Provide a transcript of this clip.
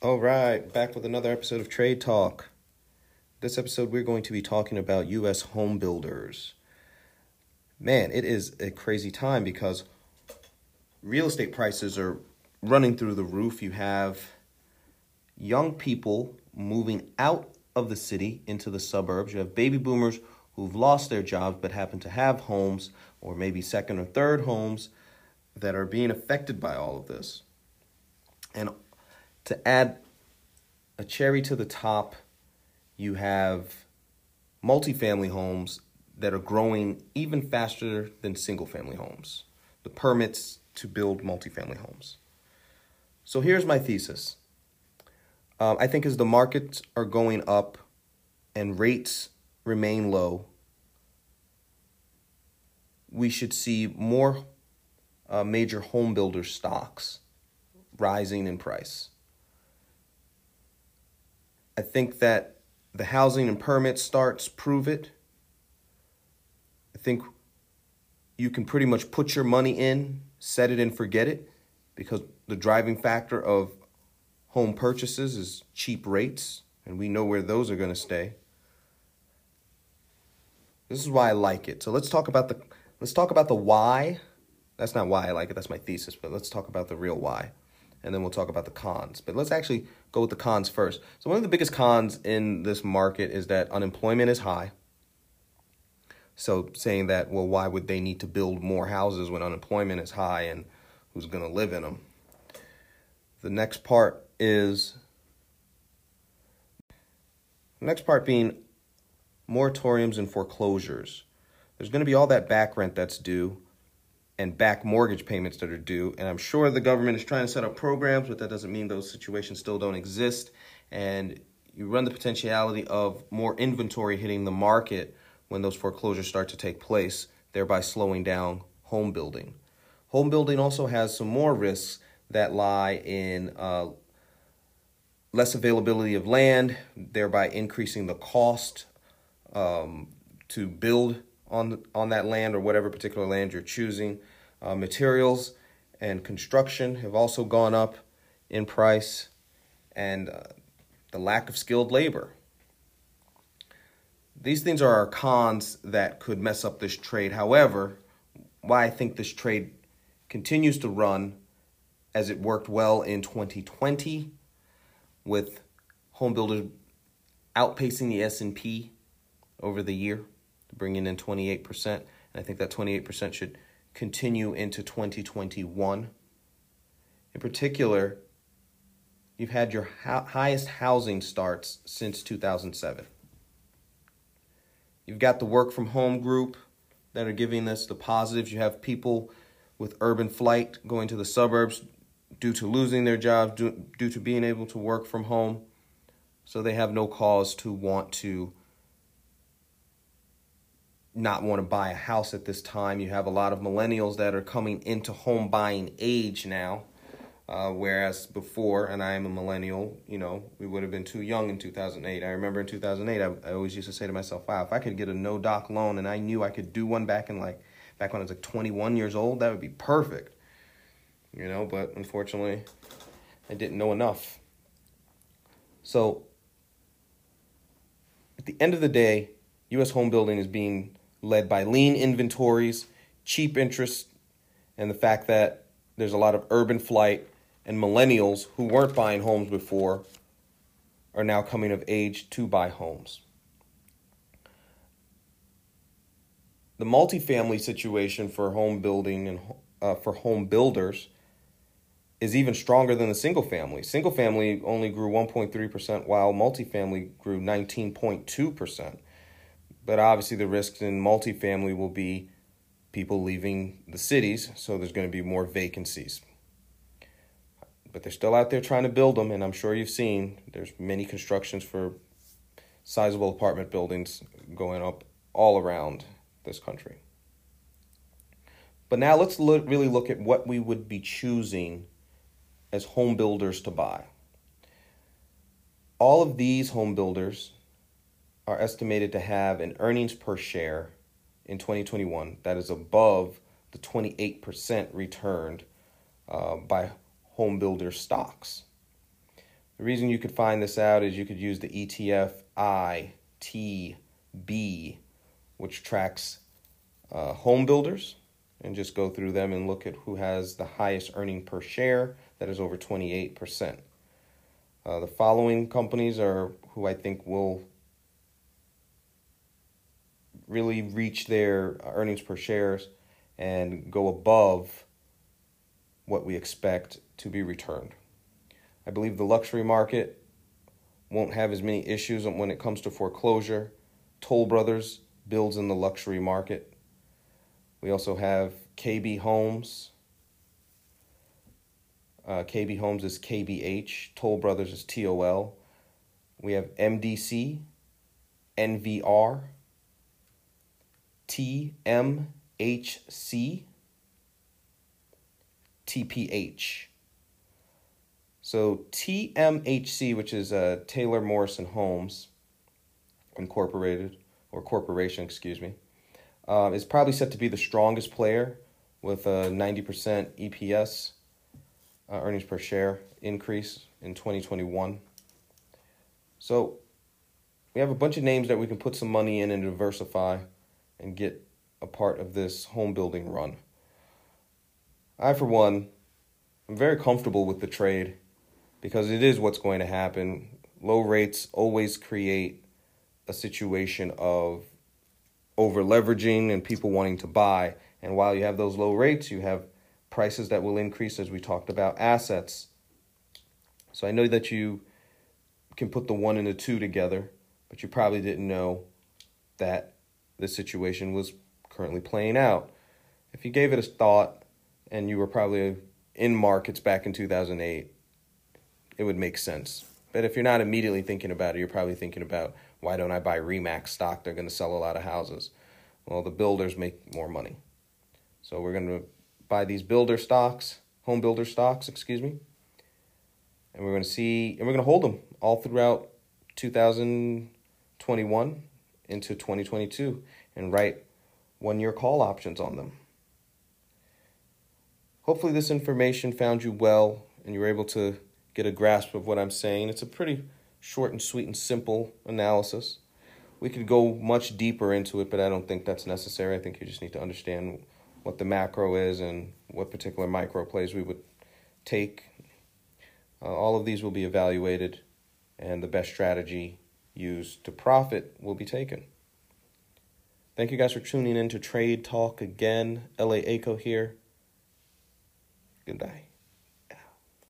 All right, back with another episode of Trade Talk. This episode, we're going to be talking about U.S. home builders. Man, it is a crazy time because real estate prices are running through the roof. You have young people moving out of the city into the suburbs. You have baby boomers who've lost their jobs but happen to have homes or maybe second or third homes that are being affected by all of this. And to add a cherry to the top, you have multifamily homes that are growing even faster than single family homes, the permits to build multifamily homes. So here's my thesis. Um, I think as the markets are going up and rates remain low, we should see more uh, major home builder stocks rising in price. I think that the housing and permit starts prove it. I think you can pretty much put your money in, set it and forget it, because the driving factor of home purchases is cheap rates, and we know where those are going to stay. This is why I like it. So let's talk about the let's talk about the why. That's not why I like it. That's my thesis, but let's talk about the real why and then we'll talk about the cons. But let's actually go with the cons first. So, one of the biggest cons in this market is that unemployment is high. So, saying that, well, why would they need to build more houses when unemployment is high and who's going to live in them? The next part is the next part being moratoriums and foreclosures. There's going to be all that back rent that's due and back mortgage payments that are due. And I'm sure the government is trying to set up programs, but that doesn't mean those situations still don't exist. And you run the potentiality of more inventory hitting the market when those foreclosures start to take place, thereby slowing down home building. Home building also has some more risks that lie in uh, less availability of land, thereby increasing the cost um, to build on on that land or whatever particular land you're choosing. Uh, materials and construction have also gone up in price, and uh, the lack of skilled labor. These things are our cons that could mess up this trade. However, why I think this trade continues to run as it worked well in 2020 with home builders outpacing the S&P over the year bringing in 28%. And I think that 28% should continue into 2021. In particular, you've had your ha- highest housing starts since 2007. You've got the work from home group that are giving us the positives. You have people with urban flight going to the suburbs due to losing their jobs, due, due to being able to work from home. So they have no cause to want to not want to buy a house at this time. You have a lot of millennials that are coming into home buying age now. Uh, whereas before, and I am a millennial, you know, we would have been too young in 2008. I remember in 2008, I, I always used to say to myself, wow, if I could get a no doc loan and I knew I could do one back in like, back when I was like 21 years old, that would be perfect. You know, but unfortunately, I didn't know enough. So, at the end of the day, U.S. home building is being led by lean inventories, cheap interest, and the fact that there's a lot of urban flight and millennials who weren't buying homes before are now coming of age to buy homes. The multifamily situation for home building and uh, for home builders is even stronger than the single family. Single family only grew 1.3%, while multifamily grew 19.2%. But obviously, the risks in multifamily will be people leaving the cities, so there's going to be more vacancies. But they're still out there trying to build them, and I'm sure you've seen there's many constructions for sizable apartment buildings going up all around this country. But now let's look, really look at what we would be choosing as home builders to buy. All of these home builders are estimated to have an earnings per share in 2021 that is above the 28% returned uh, by home builder stocks. The reason you could find this out is you could use the ETF ITB, which tracks uh, home builders, and just go through them and look at who has the highest earning per share. That is over 28%. Uh, the following companies are who I think will really reach their earnings per shares and go above what we expect to be returned. I believe the luxury market won't have as many issues when it comes to foreclosure. Toll Brothers builds in the luxury market. We also have KB Homes. Uh, KB Homes is KBH. Toll Brothers is TOL. We have MDC, NVR, TMHC, TPH. So TMHC, which is uh, Taylor Morrison Homes Incorporated, or corporation, excuse me, uh, is probably set to be the strongest player with a 90% EPS, uh, earnings per share increase in 2021. So we have a bunch of names that we can put some money in and diversify and get a part of this home building run. I, for one, I'm very comfortable with the trade because it is what's going to happen. Low rates always create a situation of over leveraging and people wanting to buy. And while you have those low rates, you have prices that will increase as we talked about assets. So I know that you can put the one and the two together, but you probably didn't know that the situation was currently playing out. If you gave it a thought and you were probably in markets back in 2008, it would make sense. But if you're not immediately thinking about it, you're probably thinking about why don't I buy Remax stock? They're going to sell a lot of houses. Well, the builders make more money. So we're going to buy these builder stocks, home builder stocks, excuse me. And we're going to see, and we're going to hold them all throughout 2021 into 2022 and write one year call options on them. Hopefully, this information found you well and you were able to get a grasp of what I'm saying. It's a pretty short and sweet and simple analysis. We could go much deeper into it, but I don't think that's necessary. I think you just need to understand what the macro is and what particular micro plays we would take. Uh, all of these will be evaluated, and the best strategy used to profit will be taken. Thank you guys for tuning in to Trade Talk again. LA Aco here. Good day.